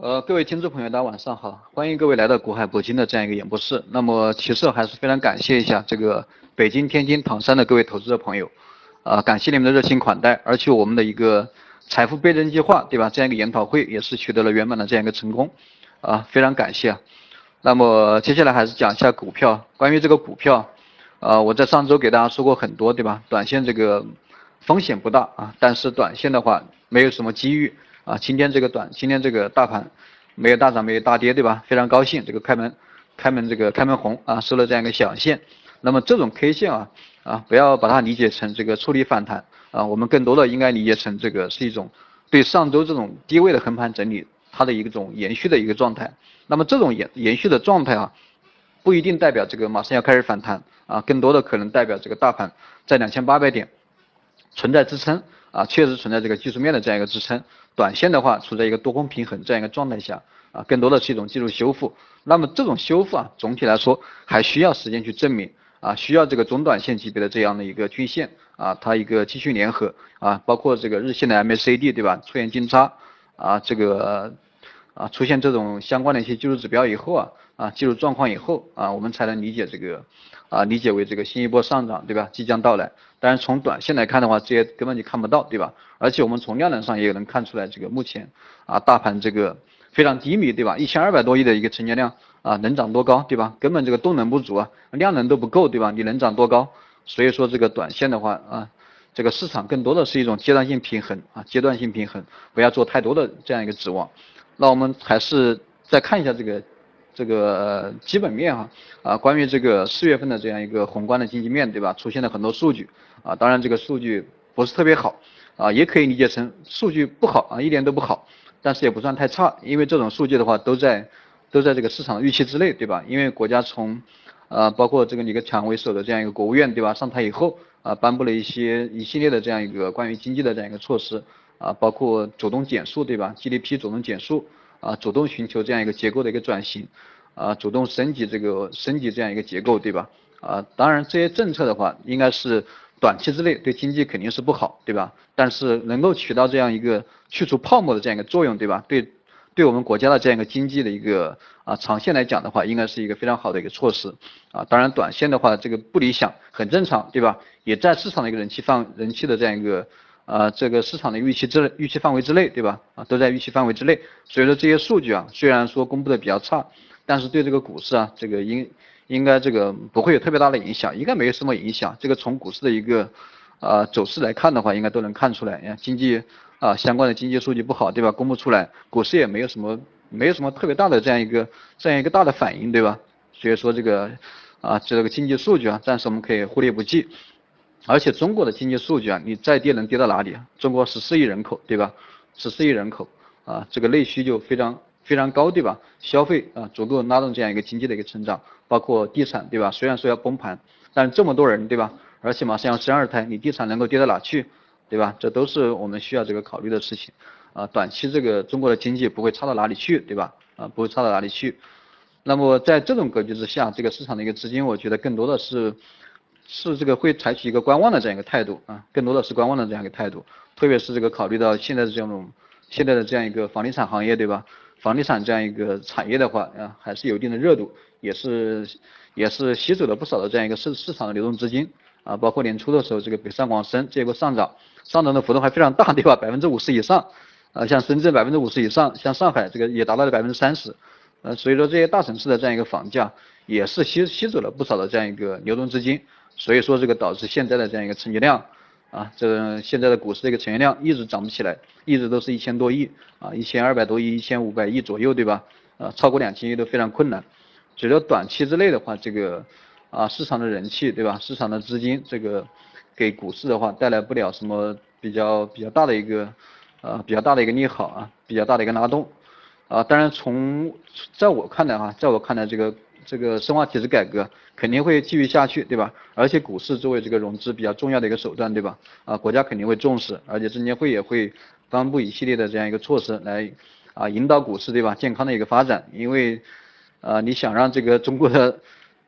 呃，各位听众朋友，大家晚上好，欢迎各位来到国海铂金的这样一个演播室。那么，其实还是非常感谢一下这个北京、天津、唐山的各位投资者朋友，啊，感谢你们的热情款待。而且我们的一个财富倍增计划，对吧？这样一个研讨会也是取得了圆满的这样一个成功，啊，非常感谢。那么接下来还是讲一下股票，关于这个股票，啊，我在上周给大家说过很多，对吧？短线这个风险不大啊，但是短线的话没有什么机遇。啊，今天这个短，今天这个大盘没有大涨，没有大跌，对吧？非常高兴，这个开门，开门这个开门红啊，收了这样一个小线。那么这种 K 线啊，啊，不要把它理解成这个触底反弹啊，我们更多的应该理解成这个是一种对上周这种低位的横盘整理它的一种延续的一个状态。那么这种延延续的状态啊，不一定代表这个马上要开始反弹啊，更多的可能代表这个大盘在两千八百点存在支撑。啊，确实存在这个技术面的这样一个支撑，短线的话处在一个多空平衡这样一个状态下，啊，更多的是一种技术修复。那么这种修复啊，总体来说还需要时间去证明，啊，需要这个中短线级别的这样的一个均线，啊，它一个继续联合，啊，包括这个日线的 MACD 对吧，出现金叉，啊，这个，啊，出现这种相关的一些技术指标以后啊，啊，技术状况以后啊，我们才能理解这个。啊，理解为这个新一波上涨，对吧？即将到来。但是从短线来看的话，这些根本就看不到，对吧？而且我们从量能上也能看出来，这个目前啊，大盘这个非常低迷，对吧？一千二百多亿的一个成交量啊，能涨多高，对吧？根本这个动能不足啊，量能都不够，对吧？你能涨多高？所以说这个短线的话啊，这个市场更多的是一种阶段性平衡啊，阶段性平衡，不要做太多的这样一个指望。那我们还是再看一下这个。这个基本面哈啊，关于这个四月份的这样一个宏观的经济面对吧，出现了很多数据啊，当然这个数据不是特别好啊，也可以理解成数据不好啊，一点都不好，但是也不算太差，因为这种数据的话都在都在这个市场预期之内对吧？因为国家从啊包括这个李克强为首的这样一个国务院对吧，上台以后啊颁布了一些一系列的这样一个关于经济的这样一个措施啊，包括主动减速对吧？GDP 主动减速。啊，主动寻求这样一个结构的一个转型，啊，主动升级这个升级这样一个结构，对吧？啊，当然这些政策的话，应该是短期之内对经济肯定是不好，对吧？但是能够起到这样一个去除泡沫的这样一个作用，对吧？对，对我们国家的这样一个经济的一个啊长线来讲的话，应该是一个非常好的一个措施。啊，当然短线的话，这个不理想，很正常，对吧？也在市场的一个人气放人气的这样一个。啊，这个市场的预期之预期范围之内，对吧？啊，都在预期范围之内。所以说这些数据啊，虽然说公布的比较差，但是对这个股市啊，这个应应该这个不会有特别大的影响，应该没有什么影响。这个从股市的一个啊走势来看的话，应该都能看出来。你看经济啊相关的经济数据不好，对吧？公布出来，股市也没有什么没有什么特别大的这样一个这样一个大的反应，对吧？所以说这个啊这个经济数据啊，暂时我们可以忽略不计。而且中国的经济数据啊，你再跌能跌到哪里啊？中国十四亿人口，对吧？十四亿人口啊，这个内需就非常非常高，对吧？消费啊足够拉动这样一个经济的一个成长，包括地产，对吧？虽然说要崩盘，但是这么多人，对吧？而且马上要生二胎，你地产能够跌到哪去，对吧？这都是我们需要这个考虑的事情啊。短期这个中国的经济不会差到哪里去，对吧？啊，不会差到哪里去。那么在这种格局之下，这个市场的一个资金，我觉得更多的是。是这个会采取一个观望的这样一个态度啊，更多的是观望的这样一个态度，特别是这个考虑到现在的这种现在的这样一个房地产行业对吧？房地产这样一个产业的话啊，还是有一定的热度，也是也是吸走了不少的这样一个市市场的流动资金啊，包括年初的时候这个北上广深这个上涨，上涨的幅度还非常大 对吧？百分之五十以上啊，像深圳百分之五十以上，像上海这个也达到了百分之三十，呃，所以说这些大城市的这样一个房价也是吸吸走了不少的这样一个流动资金。所以说这个导致现在的这样一个成交量啊，这现在的股市的一个成交量一直涨不起来，一直都是一千多亿啊，一千二百多亿、一千五百亿左右，对吧？啊，超过两千亿都非常困难。只要短期之内的话，这个啊市场的人气，对吧？市场的资金，这个给股市的话带来不了什么比较比较大的一个呃比较大的一个利好啊，比较大的一个拉动啊。当然从在我看来哈，在我看来这个。这个深化体制改革肯定会继续下去，对吧？而且股市作为这个融资比较重要的一个手段，对吧？啊，国家肯定会重视，而且证监会也会颁布一系列的这样一个措施来啊引导股市，对吧？健康的一个发展，因为啊你想让这个中国的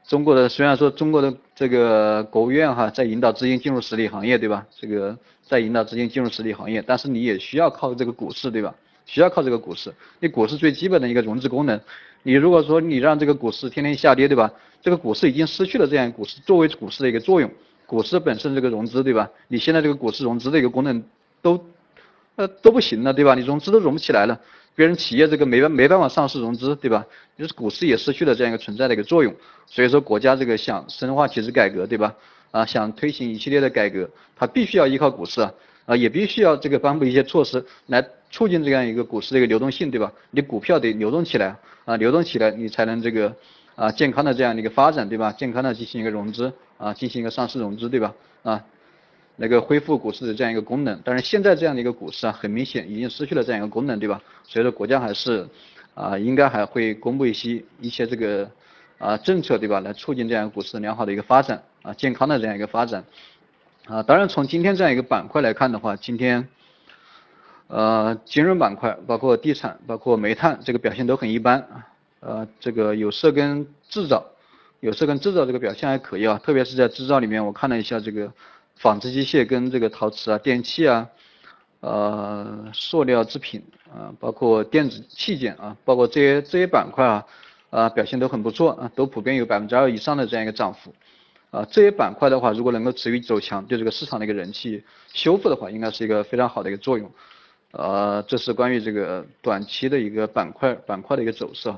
中国的虽然说中国的这个国务院哈在引导资金进入实体行业，对吧？这个在引导资金进入实体行业，但是你也需要靠这个股市，对吧？需要靠这个股市。你股市最基本的一个融资功能，你如果说你让这个股市天天下跌，对吧？这个股市已经失去了这样股市作为股市的一个作用。股市本身这个融资，对吧？你现在这个股市融资的一个功能都呃都不行了，对吧？你融资都融不起来了，别人企业这个没办没办法上市融资，对吧？就是股市也失去了这样一个存在的一个作用。所以说国家这个想深化体制改革，对吧？啊，想推行一系列的改革，它必须要依靠股市啊，啊，也必须要这个颁布一些措施来促进这样一个股市的一个流动性，对吧？你股票得流动起来啊，流动起来你才能这个。啊，健康的这样的一个发展，对吧？健康的进行一个融资，啊，进行一个上市融资，对吧？啊，那个恢复股市的这样一个功能。但是现在这样的一个股市啊，很明显已经失去了这样一个功能，对吧？所以说国家还是啊，应该还会公布一些一些这个啊政策，对吧？来促进这样股市良好的一个发展，啊，健康的这样一个发展。啊，当然从今天这样一个板块来看的话，今天呃金融板块，包括地产，包括煤炭，这个表现都很一般啊。呃，这个有色跟制造，有色跟制造这个表现还可以啊，特别是在制造里面，我看了一下这个纺织机械跟这个陶瓷啊、电器啊、呃塑料制品啊，包括电子器件啊，包括这些这些板块啊，啊表现都很不错啊，都普遍有百分之二以上的这样一个涨幅啊，这些板块的话，如果能够持续走强，对这个市场的一个人气修复的话，应该是一个非常好的一个作用。呃，这是关于这个短期的一个板块板块的一个走势。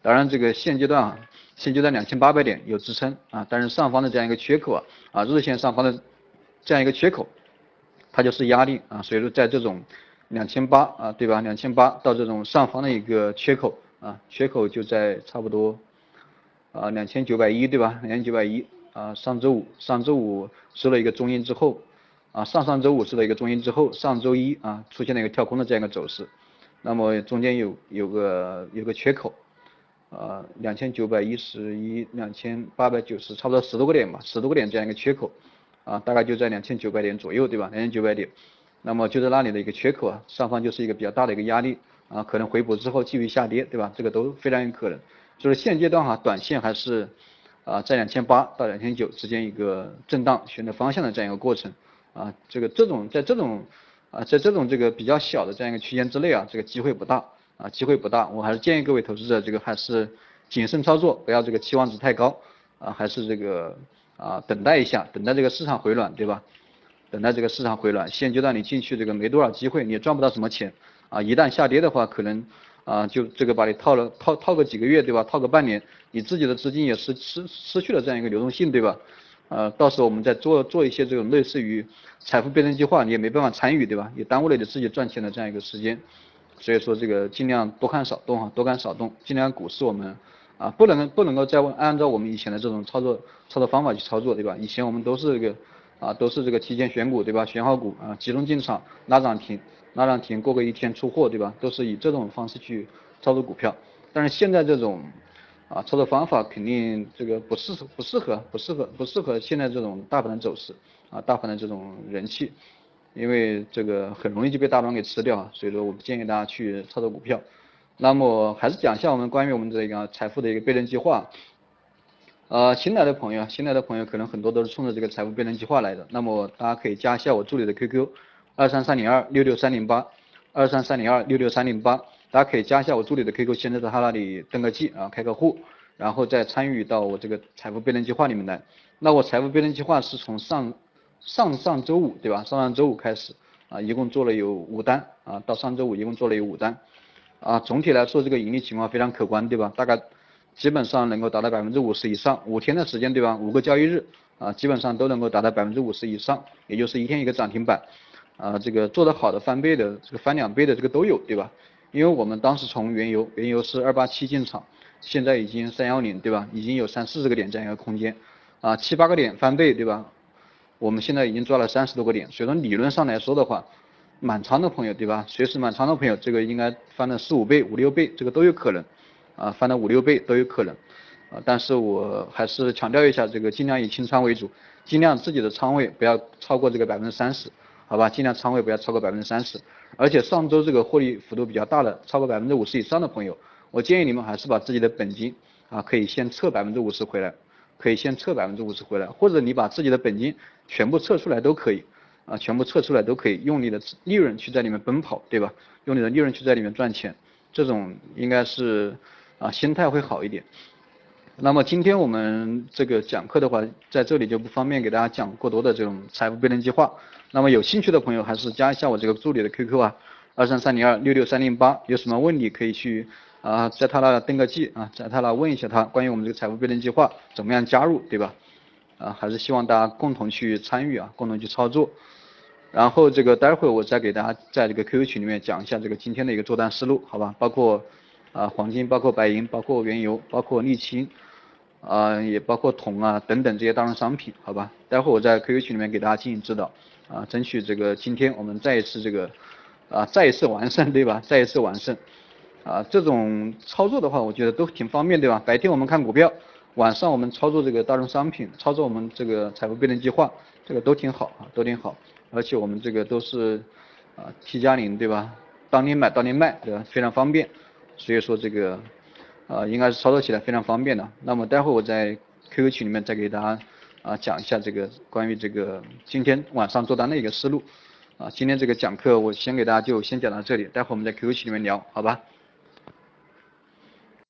当然，这个现阶段啊，现阶段两千八百点有支撑啊，但是上方的这样一个缺口啊，啊日线上方的这样一个缺口，它就是压力啊，所以说在这种两千八啊，对吧？两千八到这种上方的一个缺口啊，缺口就在差不多啊两千九百一，对吧？两千九百一啊，上周五上周五收了一个中阴之后啊，上上周五收了一个中阴之后，上周一啊出现了一个跳空的这样一个走势，那么中间有有个有个缺口。呃，两千九百一十一，两千八百九十，差不多十多个点吧，十多个点这样一个缺口，啊，大概就在两千九百点左右，对吧？两千九百点，那么就在那里的一个缺口啊，上方就是一个比较大的一个压力，啊，可能回补之后继续下跌，对吧？这个都非常有可能，所以现阶段哈，短线还是啊，在两千八到两千九之间一个震荡选择方向的这样一个过程，啊，这个这种在这种啊，在这种这个比较小的这样一个区间之内啊，这个机会不大。啊，机会不大，我还是建议各位投资者这个还是谨慎操作，不要这个期望值太高啊，还是这个啊等待一下，等待这个市场回暖，对吧？等待这个市场回暖，现阶段你进去这个没多少机会，你也赚不到什么钱啊，一旦下跌的话，可能啊就这个把你套了套套个几个月，对吧？套个半年，你自己的资金也失失失去了这样一个流动性，对吧？呃，到时候我们再做做一些这种类似于财富倍增计划，你也没办法参与，对吧？也耽误了你自己赚钱的这样一个时间。所以说这个尽量多看少动哈，多看少动，尽量股市我们啊不能不能够再按照我们以前的这种操作操作方法去操作对吧？以前我们都是这个啊都是这个提前选股对吧？选好股啊集中进场拉涨停拉涨停过个一天出货对吧？都是以这种方式去操作股票，但是现在这种啊操作方法肯定这个不适不适合不适合不适合现在这种大盘的走势啊大盘的这种人气。因为这个很容易就被大盘给吃掉，所以说我不建议大家去操作股票。那么还是讲一下我们关于我们这个财富的一个倍增计划。呃，新来的朋友，新来的朋友可能很多都是冲着这个财富倍增计划来的。那么大家可以加一下我助理的 QQ，二三三零二六六三零八，二三三零二六六三零八，大家可以加一下我助理的 QQ，现在在他那里登个记啊，开个户，然后再参与到我这个财富倍增计划里面来。那我财富倍增计划是从上。上上周五对吧？上上周五开始啊，一共做了有五单啊，到上周五一共做了有五单啊。总体来说，这个盈利情况非常可观，对吧？大概基本上能够达到百分之五十以上，五天的时间对吧？五个交易日啊，基本上都能够达到百分之五十以上，也就是一天一个涨停板啊。这个做得好的翻倍的，这个翻两倍的这个都有，对吧？因为我们当时从原油，原油是二八七进场，现在已经三幺零对吧？已经有三四十个点这样一个空间啊，七八个点翻倍对吧？我们现在已经抓了三十多个点，所以说理论上来说的话，满仓的朋友对吧？随时满仓的朋友，这个应该翻了四五倍、五六倍，这个都有可能，啊，翻了五六倍都有可能，啊，但是我还是强调一下，这个尽量以清仓为主，尽量自己的仓位不要超过这个百分之三十，好吧？尽量仓位不要超过百分之三十，而且上周这个获利幅度比较大的，超过百分之五十以上的朋友，我建议你们还是把自己的本金啊，可以先撤百分之五十回来。可以先撤百分之五十回来，或者你把自己的本金全部撤出来都可以，啊全部撤出来都可以，用你的利润去在里面奔跑，对吧？用你的利润去在里面赚钱，这种应该是啊心态会好一点。那么今天我们这个讲课的话，在这里就不方便给大家讲过多的这种财富倍增计划。那么有兴趣的朋友还是加一下我这个助理的 QQ 啊，二三三零二六六三零八，有什么问题可以去啊在他那登个记啊，在他那问一下他关于我们这个财富倍增计划怎么样加入，对吧？啊，还是希望大家共同去参与啊，共同去操作。然后这个待会我再给大家在这个 QQ 群里面讲一下这个今天的一个做单思路，好吧？包括啊黄金，包括白银，包括原油，包括沥青。啊，也包括铜啊等等这些大宗商品，好吧？待会我在 QQ 群里面给大家进行指导，啊，争取这个今天我们再一次这个啊再一次完胜，对吧？再一次完胜，啊，这种操作的话，我觉得都挺方便，对吧？白天我们看股票，晚上我们操作这个大宗商品，操作我们这个财富倍增计划，这个都挺好啊，都挺好，而且我们这个都是啊 T 加零，对吧？当天买当天卖，对吧？非常方便，所以说这个。呃，应该是操作起来非常方便的。那么待会我在 QQ 群里面再给大家啊讲一下这个关于这个今天晚上做单的一个思路。啊，今天这个讲课我先给大家就先讲到这里，待会我们在 QQ 群里面聊，好吧？